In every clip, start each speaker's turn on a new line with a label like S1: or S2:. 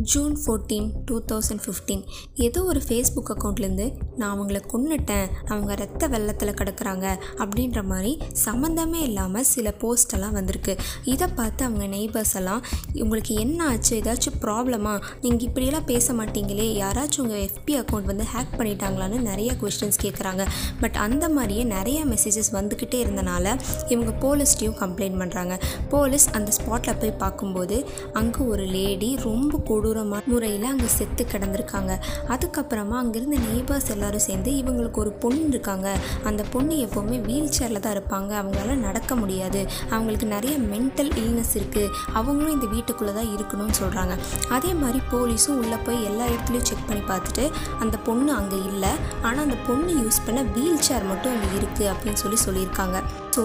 S1: June fourteen two thousand fifteen ஏதோ ஒரு Facebook அக்கௌண்ட்லேருந்து நான் அவங்கள கொன்னுட்டேன். அவங்க ரத்த வெள்ளத்தில் கிடக்குறாங்க அப்படின்ற மாதிரி சம்மந்தமே இல்லாமல் சில போஸ்டெல்லாம் வந்திருக்கு. இதை பார்த்து அவங்க நெய்பர்ஸ் எல்லாம் உங்களுக்கு என்ன ஆச்சு? ஏதாச்சும் ப்ராப்ளமா நீங்கள் இப்படியெல்லாம் பேச மாட்டீங்களே? யாராச்சும் உங்கள் எஃபி அக்கௌண்ட் வந்து ஹேக் பண்ணிட்டாங்களான்னு நிறைய கொஸ்டின்ஸ் கேட்குறாங்க பட் அந்த மாதிரியே நிறைய மெசேஜஸ் வந்துக்கிட்டே இருந்தனால இவங்க போலீஸ்டையும் கம்ப்ளைண்ட் பண்ணுறாங்க போலீஸ் அந்த ஸ்பாட்டில் போய் பார்க்கும்போது அங்கே ஒரு லேடி ரொம்ப கொடூரமான முறையில் அங்கே செத்து கிடந்திருக்காங்க. அதுக்கப்புறமா அங்கேருந்து நேபர்ஸ் எல்லாரும் சேர்ந்து இவங்களுக்கு ஒரு பொண்ணு இருக்காங்க. அந்த பொண்ணு எப்போவுமே வீல் சேரில் தான் இருப்பாங்க. அவங்களால நடக்க முடியாது. அவங்களுக்கு நிறைய மென்டல் இல்னஸ் இருக்குது அவங்களும் இந்த வீட்டுக்குள்ளே தான் இருக்கணும்னு சொல்கிறாங்க அதே மாதிரி போலீஸும் உள்ளே போய் எல்லா இடத்துலையும் செக் பண்ணி பார்த்துட்டு அந்த பொண்ணு அங்கே இல்லை. ஆனால் அந்த பொண்ணு யூஸ் பண்ண வீல் சேர் மட்டும் அங்கே இருக்குது அப்படின்னு சொல்லி சொல்லியிருக்காங்க. ஸோ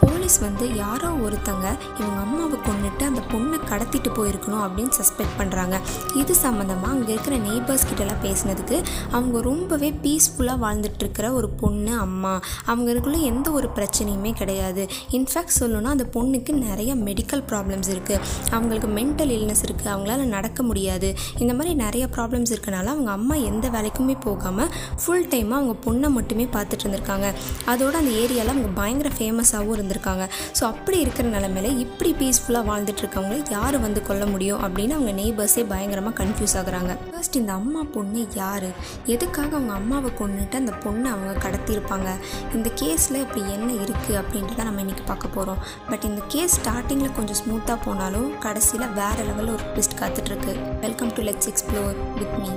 S1: போலீஸ் வந்து யாரோ ஒருத்தங்க இவங்க அம்மாவை கொண்டுட்டு அந்த பொண்ணை கடத்திட்டு போயிருக்கணும் அப்படின்னு சஸ்பெக்ட் பண்ணுறாங்க இது சம்மந்தமாக அங்கே இருக்கிற நெய்பர்ஸ் கிட்டலாம் பேசினதுக்கு அவங்க ரொம்பவே பீஸ்ஃபுல்லாக வாழ்ந்துட்டுருக்கிற ஒரு பொண்ணு அம்மா. அவங்களுக்குள்ள எந்த ஒரு பிரச்சனையுமே கிடையாது. இன்ஃபேக்ட் சொல்லணும்னா அந்த பொண்ணுக்கு நிறைய மெடிக்கல் ப்ராப்ளம்ஸ் இருக்குது அவங்களுக்கு மென்டல் இல்னஸ் இருக்குது அவங்களால நடக்க முடியாது. இந்த மாதிரி நிறைய ப்ராப்ளம்ஸ் இருக்கனால அவங்க அம்மா எந்த வேலைக்குமே போகாமல் ஃபுல் டைமாக அவங்க பொண்ணை மட்டுமே பார்த்துட்டு இருந்திருக்காங்க. அதோட அந்த ஏரியாவில் அவங்க பயங்கர ஃபேமஸாகவும் இருந்திருக்காங்க. ஸோ அப்படி இருக்கிற நிலமையில இப்படி பீஸ்ஃபுல்லாக வாழ்ந்துட்டு இருக்கவங்களை யார் வந்து கொல்ல முடியும் அப்படின்னு அவங்க நெய்பர்ஸே பயங்கரமாக கன்ஃபியூஸ் ஆகுறாங்க. ஃபர்ஸ்ட் இந்த அம்மா பொண்ணு யார்? எதுக்காக அவங்க அம்மாவை கொண்டுட்டு அந்த பொண்ணை அவங்க கடத்தியிருப்பாங்க? இந்த கேஸில் இப்படி என்ன இருக்குது அப்படின்றத நம்ம இன்றைக்கி பார்க்க போகிறோம் பட் இந்த கேஸ் ஸ்டார்டிங்கில் கொஞ்சம் ஸ்மூத்தாக போனாலும் கடைசியில் வேறு லெவலில் ஒரு ட்விஸ்ட் காத்துட்ருக்கு welcome to let's explore with me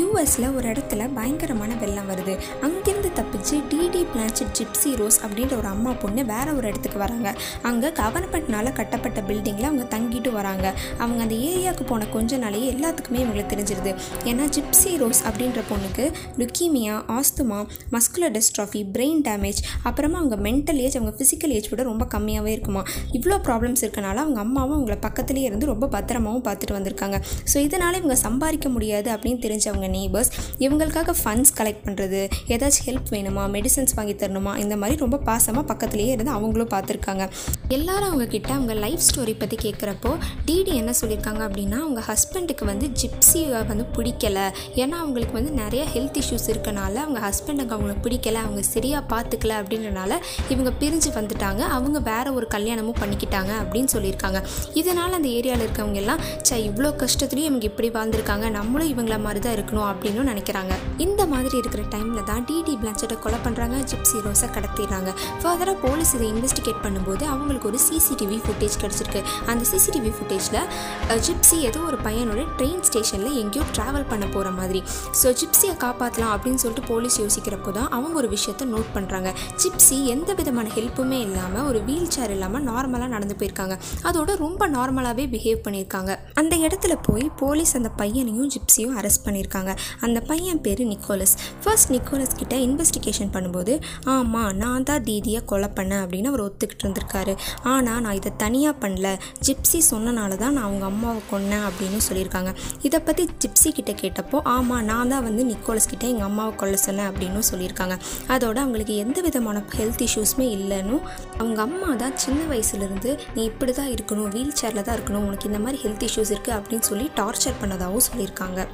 S1: யூஎஸில் ஒரு இடத்துல பயங்கரமான வெள்ளம் வருது. அங்கேருந்து தப்பிச்சு டிடி ஜிப்சி ரோஸ் அப்படின்ற ஒரு அம்மா பொண்ணு வேற ஒரு இடத்துக்கு வராங்க. அங்கே கவர்மெண்ட்னால கட்டப்பட்ட பில்டிங்கில் அவங்க தங்கிட்டு வராங்க. அவங்க அந்த ஏரியாவுக்கு போன கொஞ்ச நாளையே எல்லாத்துக்குமே இவங்களுக்கு தெரிஞ்சிருது. ஏன்னா ஜிப்சி ரோஸ் அப்படின்ற பொண்ணுக்கு leukaemia asthma muscular dystrophy brain damage அப்புறமா அவங்க மென்டல் ஏஜ் அவங்க ஃபிசிக்கல் ஏஜ் விட ரொம்ப கம்மியாகவே இருக்குமா. இவ்வளோ ப்ராப்ளம்ஸ் இருக்கனால அவங்க அம்மாவும் அவங்கள பக்கத்துலேயே இருந்து ரொம்ப பத்திரமாவும் பார்த்துட்டு வந்திருக்காங்க. ஸோ இதனால் இவங்க சம்பாதிக்க முடியாது அப்படின்னு தெரிஞ்சவங்க நேபர்ஸ் இவங்களுக்காக ஃபண்ட்ஸ் கலெக்ட் பண்ணுறது ஏதாச்சும் ஹெல்ப் வேணுமா? மெடிசன்ஸ் வாங்கி தரணுமா? இந்த மாதிரி ரொம்ப பாசமாக பக்கத்துலேயே இருந்து அவங்களும் பார்த்துருக்காங்க. எல்லாரும் அவங்கக்கிட்ட அவங்க லைஃப் ஸ்டோரி பற்றி கேட்குறப்போ டிடி என்ன சொல்லியிருக்காங்க அப்படின்னா அவங்க ஹஸ்பண்டுக்கு வந்து ஜிப்ஸியை வந்து பிடிக்கல. ஏன்னா அவங்களுக்கு வந்து நிறைய ஹெல்த் இஷ்யூஸ் இருக்கனால அவங்க ஹஸ்பண்டுக்கு அவங்களுக்கு பிடிக்கல அவங்க சரியாக பார்த்துக்கல அப்படின்றனால இவங்க பிரிஞ்சு வந்துட்டாங்க. அவங்க வேற ஒரு கல்யாணமும் பண்ணிக்கிட்டாங்க அப்படின்னு சொல்லியிருக்காங்க. இதனால் அந்த ஏரியாவில் இருக்கவங்க எல்லாம் சே இவ்வளோ கஷ்டத்துலையும் இவங்க இப்படி வாழ்ந்துருக்காங்க. நம்மளும் இவங்கள மாதிரி தான் இருக்கணும் அப்படின்னு நினைக்கிறாங்க. இந்த மாதிரி இருக்கிற டைமில் தான் டிடி பிளான்ச்சட்டை கொலை பண்ணுறாங்க ஜிப்சி ஹீரோஸை கடத்திடுறாங்க. ஃபர்தராக போலீஸ் இதை இன்வெஸ்டிகேட் பண்ணும்போது அவங்களுக்கு ஒரு சிசிடிவி ஃபுட்டேஜ் கிடச்சிருக்கு. அந்த சிசிடிவி ஃபுட்டேஜில் ஜிப்சி ஏதோ ஒரு பையனோட ட்ரெயின் ஸ்டேஷனில் எங்கேயோ ட்ராவல் பண்ண போகிற மாதிரி. ஸோ ஜிப்சியை காப்பாற்றலாம் அப்படின்னு சொல்லிட்டு போலீஸ் யோசிக்கிறப்போ தான் அவங்க ஒரு விஷயத்த நோட் பண்ணுறாங்க ஜிப்சி எந்த விதமான ஹெல்ப்புமே இல்லாமல் ஒரு வீல் சேர் இல்லாமல் நார்மலாக நடந்து போயிருக்காங்க. அதோட ரொம்ப நார்மலாகவே பிஹேவ் பண்ணியிருக்காங்க. அந்த இடத்துல போய் போலீஸ் அந்த பையனையும் ஜிப்சியும் அரெஸ்ட் பண்ணியிருக்காங்க. அந்த பையன் பேர் நிக்கோலஸ் ஃபர்ஸ்ட் நிக்கோலஸ் கிட்ட இன்வெஸ்டிகேஷன் பண்ணும்போது ஆமாம் நான் தான் தீதியை கொலை பண்ணேன் அப்படின்னு அவர் ஒத்துக்கிட்டு இருந்திருக்காரு. ஆனால் நான் இதை தனியாக பண்ணல. ஜிப்ஸி சொன்னனால தான் நான் அவங்க அம்மாவை கொன்னேன் அப்படின்னு சொல்லியிருக்காங்க. இதை பற்றி ஜிப்ஸி கிட்ட கேட்டப்போ ஆமாம் நான் தான் வந்து நிக்கோலஸ் கிட்டே எங்கள் அம்மாவை கொல்ல சொன்னேன் அப்படின்னு சொல்லியிருக்காங்க. அதோட அவங்களுக்கு எந்த விதமான ஹெல்த் இஷ்யூஸுமே இல்லைன்னு அவங்க அம்மா தான் சின்ன வயசுலேருந்து நீ இப்படி தான் இருக்கணும் வீல் சேரில் தான் இருக்கணும் உனக்கு இந்த மாதிரி ஹெல்த் இஷ்யூஸ் இருக்குது அப்படின்னு சொல்லி டார்ச்சர் பண்ணதாகவும் சொல்லியிருக்காங்க.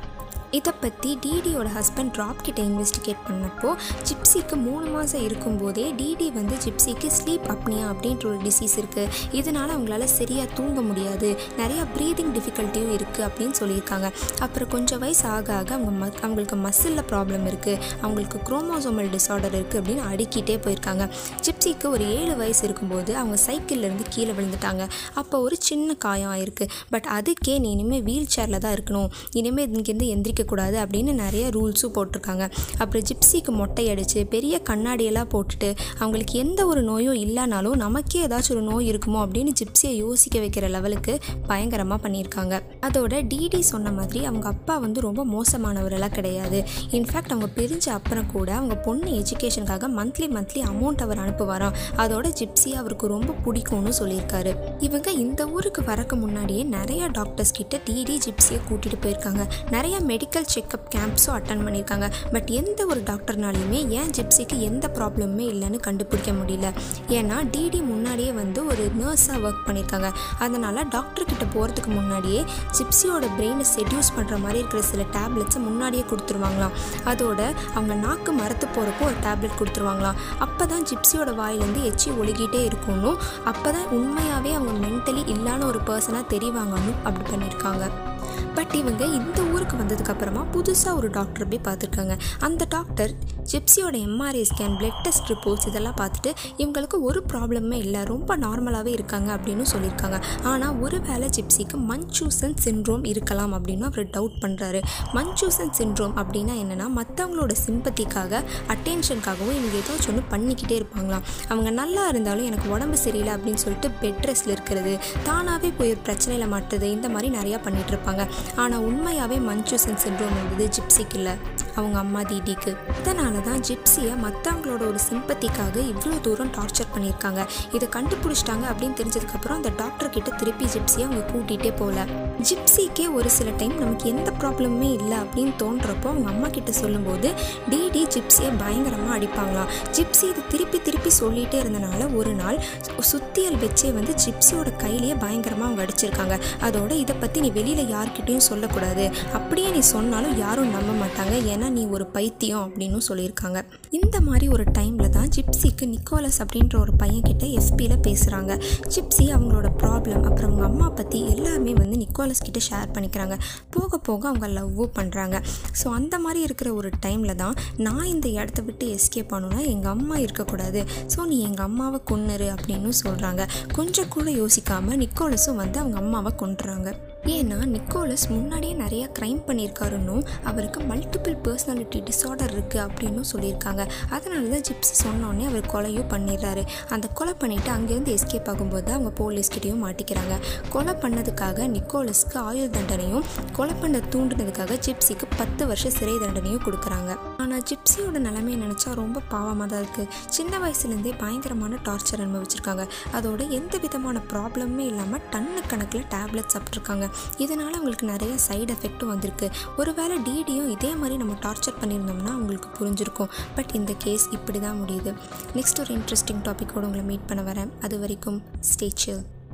S1: இதை பற்றி டிடியோட ஹஸ்பண்ட் ட்ராப் கிட்ட இன்வெஸ்டிகேட் பண்ணப்போ ஜிப்சிக்கு மூணு மாதம் இருக்கும்போதே டிடி வந்து ஜிப்சிக்கு ஸ்லீப் அப்னியா அப்படின்ற ஒரு டிசீஸ் இருக்குது இதனால் அவங்களால சரியாக தூங்க முடியாது. நிறையா ப்ரீதிங் டிஃபிகல்ட்டியும் இருக்குது அப்படின்னு சொல்லியிருக்காங்க. அப்புறம் கொஞ்சம் வயசு ஆக ஆக அவங்க ம அவங்களுக்கு மசிலில் ப்ராப்ளம் இருக்குது அவங்களுக்கு குரோமோசோமல் டிசார்டர் இருக்குது அப்படின்னு அடுக்கிட்டே போயிருக்காங்க. ஜிப்சிக்கு ஒரு ஏழு வயசு இருக்கும்போது அவங்க சைக்கிள்லேருந்து கீழே விழுந்துட்டாங்க. அப்போ ஒரு சின்ன காயம் ஆயிருக்கு. பட் அதுக்கே நீ இனிமேல் வீல் சேரில் தான் இருக்கணும். இனிமேல் இங்கேருந்து எந்திரிக்க கூடாது அப்படின்னு நிறைய ரூல்ஸும் போட்டிருக்காங்க. அப்புறம் ஜிப்சிக்கு மொட்டை அடித்து பெரிய கண்ணாடியெல்லாம் போட்டுட்டு அவங்களுக்கு எந்த ஒரு நோயும் இல்லைனாலும் நமக்கே ஏதாச்சும் ஒரு நோய் இருக்குமோ அப்படின்னு ஜிப்சியை யோசிக்க வைக்கிற லெவலுக்கு பயங்கரமாக பண்ணியிருக்காங்க. அதோட டிடி சொன்ன மாதிரி அவங்க அப்பா வந்து ரொம்ப மோசமானவரெல்லாம் கிடையாது. இன்ஃபேக்ட் அவங்க பிரிஞ்ச அப்புறம் கூட அவங்க பொண்ணு எஜுகேஷனுக்காக மந்த்லி மந்த்லி அமௌண்ட் அவர் அனுப்புவாராம். அதோட ஜிப்சி அவருக்கு ரொம்ப பிடிக்கும்னு சொல்லியிருக்காரு. இவங்க இந்த ஊருக்கு வரக்கு முன்னாடியே நிறைய டாக்டர்ஸ் கிட்ட டிடி ஜிப்சியை கூட்டிகிட்டு போயிருக்காங்க. நிறைய மெடி மெடிக்கல் செக்கப் கேம்ப்ஸும் அட்டன் பண்ணியிருக்காங்க. பட் எந்த ஒரு டாக்டர்னாலையுமே ஏன் ஜிப்சிக்கு எந்த ப்ராப்ளமுமே இல்லைன்னு கண்டுபிடிக்க முடியல. ஏன்னா டிடி முன்னாடியே வந்து ஒரு நர்ஸாக ஒர்க் பண்ணியிருக்காங்க. அதனால் டாக்டர்கிட்ட போகிறதுக்கு முன்னாடியே ஜிப்சியோட பிரெயினை செட்யூஸ் பண்ணுற மாதிரி இருக்கிற சில டேப்லெட்ஸை முன்னாடியே கொடுத்துருவாங்களாம். அதோட அவங்க நாக்கு மரத்து போகிறப்போ ஒரு டேப்லெட் கொடுத்துருவாங்களாம். அப்போ தான் ஜிப்சியோட வாயிலேருந்து எச்சி ஒழுகிட்டே இருக்கணும் அப்போ தான் உண்மையாகவே அவங்க மென்டலி இல்லாத ஒரு பர்சனாக தெரிவாங்கன்னு அப்படி பண்ணியிருக்காங்க. பட் இவங்க இந்த ஊருக்கு வந்ததுக்கப்புறமா புதுசாக ஒரு டாக்டர் போய் பார்த்துருக்காங்க. அந்த doctor ஜிப்சியோட MRI scan blood test reports இதெல்லாம் பார்த்துட்டு இவங்களுக்கு ஒரு ப்ராப்ளமே இல்லை. ரொம்ப நார்மலாகவே இருக்காங்க அப்படின்னு சொல்லியிருக்காங்க. ஆனால் ஒரு வேளை ஜிப்சிக்கு மன்சூசன் சின்ட்ரோம் இருக்கலாம் அப்படின்னு அவர் டவுட் பண்ணுறாரு மன்சூசன் சின்ட்ரோம் அப்படின்னா என்னென்னா மற்றவங்களோட சிம்பத்திக்காக அட்டென்ஷனுக்காகவும் இவங்க ஏதாச்சும் ஒன்று பண்ணிக்கிட்டே இருப்பாங்களாம். அவங்க நல்லா இருந்தாலும் எனக்கு உடம்பு சரியில்லை அப்படின்னு சொல்லிட்டு பெட் ரெஸ்ட்டில் இருக்கிறது தானாகவே போய் ஒரு பிரச்சனையில் மாட்டுறது இந்த மாதிரி நிறையா பண்ணிகிட்ருப்பாங்க ஆனால் உண்மையாகவே மன்சூசன் சின்ட்ரோம் இருந்தது ஜிப்சிக்கு இல்லை. அவங்க அம்மா தீடிக்கு. இதனால தான் ஜிப்சியை மற்றவங்களோட ஒரு சிம்பத்திக்காக இவ்வளோ தூரம் டார்ச்சர் பண்ணியிருக்காங்க. இதை கண்டுபிடிச்சிட்டாங்க அப்படின்னு தெரிஞ்சதுக்கப்புறம் அந்த டாக்டர் கிட்ட திருப்பி ஜிப்சியை அவங்க கூட்டிகிட்டே போகல ஜிப்சிக்கே ஒரு சில டைம் நமக்கு எந்த ப்ராப்ளமுமே இல்லை அப்படின்னு தோன்றப்போ அவங்க அம்மா கிட்ட சொல்லும்போது டிடி ஜிப்சியை பயங்கரமாக அடிப்பாங்களாம் ஜிப்சி இது திருப்பி திருப்பி சொல்லிகிட்டே இருந்தனால ஒரு நாள் சுத்தியல் வச்சே வந்து ஜிப்சியோட கையிலேயே பயங்கரமாக அவங்க அடிச்சிருக்காங்க. அதோட இதை பற்றி நீ வெளியில் யார்கிட்டையும் சொல்லக்கூடாது. அப்படியே நீ சொன்னாலும் யாரும் நம்ப மாட்டாங்க. ஏன்னா நீ ஒரு பைத்தியம் அப்படின்னு சொல்லியிருக்காங்க. இந்த மாதிரி ஒரு டைமில் தான் ஜிப்சிக்கு நிக்கோலஸ் அப்படின்ற ஒரு பையன் கிட்ட எஃபியில் பேசுகிறாங்க ஜிப்சி அவங்களோட ப்ராப்ளம் அப்புறம் அவங்க அம்மா பற்றி எல்லாமே வந்து நிக்கோலஸ் கிட்ட ஷேர் பண்ணிக்கிறாங்க. போக போக அவங்க லவ்வும் பண்ணுறாங்க ஸோ அந்த மாதிரி இருக்கிற ஒரு டைமில் தான் நான் இந்த இடத்த விட்டு எஸ்கேப் பண்ணணும்னா எங்கள் அம்மா இருக்கக்கூடாது. ஸோ நீ எங்கள் அம்மாவை கொன்னுரு அப்படின்னு சொல்கிறாங்க கொஞ்சம் கூட யோசிக்காமல் நிக்கோலஸும் வந்து அவங்க அம்மாவை கொண்டுறாங்க ஏன்னா நிக்கோலஸ் முன்னாடியே நிறைய க்ரைம் பண்ணியிருக்காருன்னும் அவருக்கு மல்டிபிள் பர்சனாலிட்டி டிஸார்டர் இருக்குது அப்படின்னும் சொல்லியிருக்காங்க. அதனால தான் ஜிப்ஸி சொன்னோடனே அவர் கொலையும் பண்ணிடுறாரு. அந்த கொலை பண்ணிவிட்டு அங்கேருந்து எஸ்கேப் ஆகும்போது அவங்க போலீஸ்கிட்டையும் மாட்டிக்கிறாங்க. கொலை பண்ணதுக்காக நிக்கோலஸ்க்கு ஆயுள் தண்டனையும் கொலை பண்ண தூண்டுனதுக்காக ஜிப்சிக்கு பத்து வருஷம் சிறை தண்டனையும் கொடுக்குறாங்க. ஆனால் ஜிப்ஸியோட நிலைமையை நினச்சா ரொம்ப பாவமாக தான் இருக்குது சின்ன வயசுலேருந்தே பயங்கரமான டார்ச்சர் அனுபவிச்சிருக்காங்க. அதோட எந்த விதமான ப்ராப்ளமுமே இல்லாமல் டன்னு கணக்கில் டேப்லெட் சாப்பிட்ருக்காங்க இதனால் அவங்களுக்கு நிறைய சைடு எஃபெக்ட்டும் வந்திருக்கு. ஒருவேளை டிடியும் இதே மாதிரி நம்ம டார்ச்சர் பண்ணியிருந்தோம்னா அவங்களுக்கு புரிஞ்சிருக்கும். பட் இந்த கேஸ் இப்படி தான் முடியுது. நெக்ஸ்ட் ஒரு இன்ட்ரெஸ்டிங் டாப்பிக்கோடு உங்களை மீட் பண்ண வரேன். அது வரைக்கும் ஸ்டேச்சில்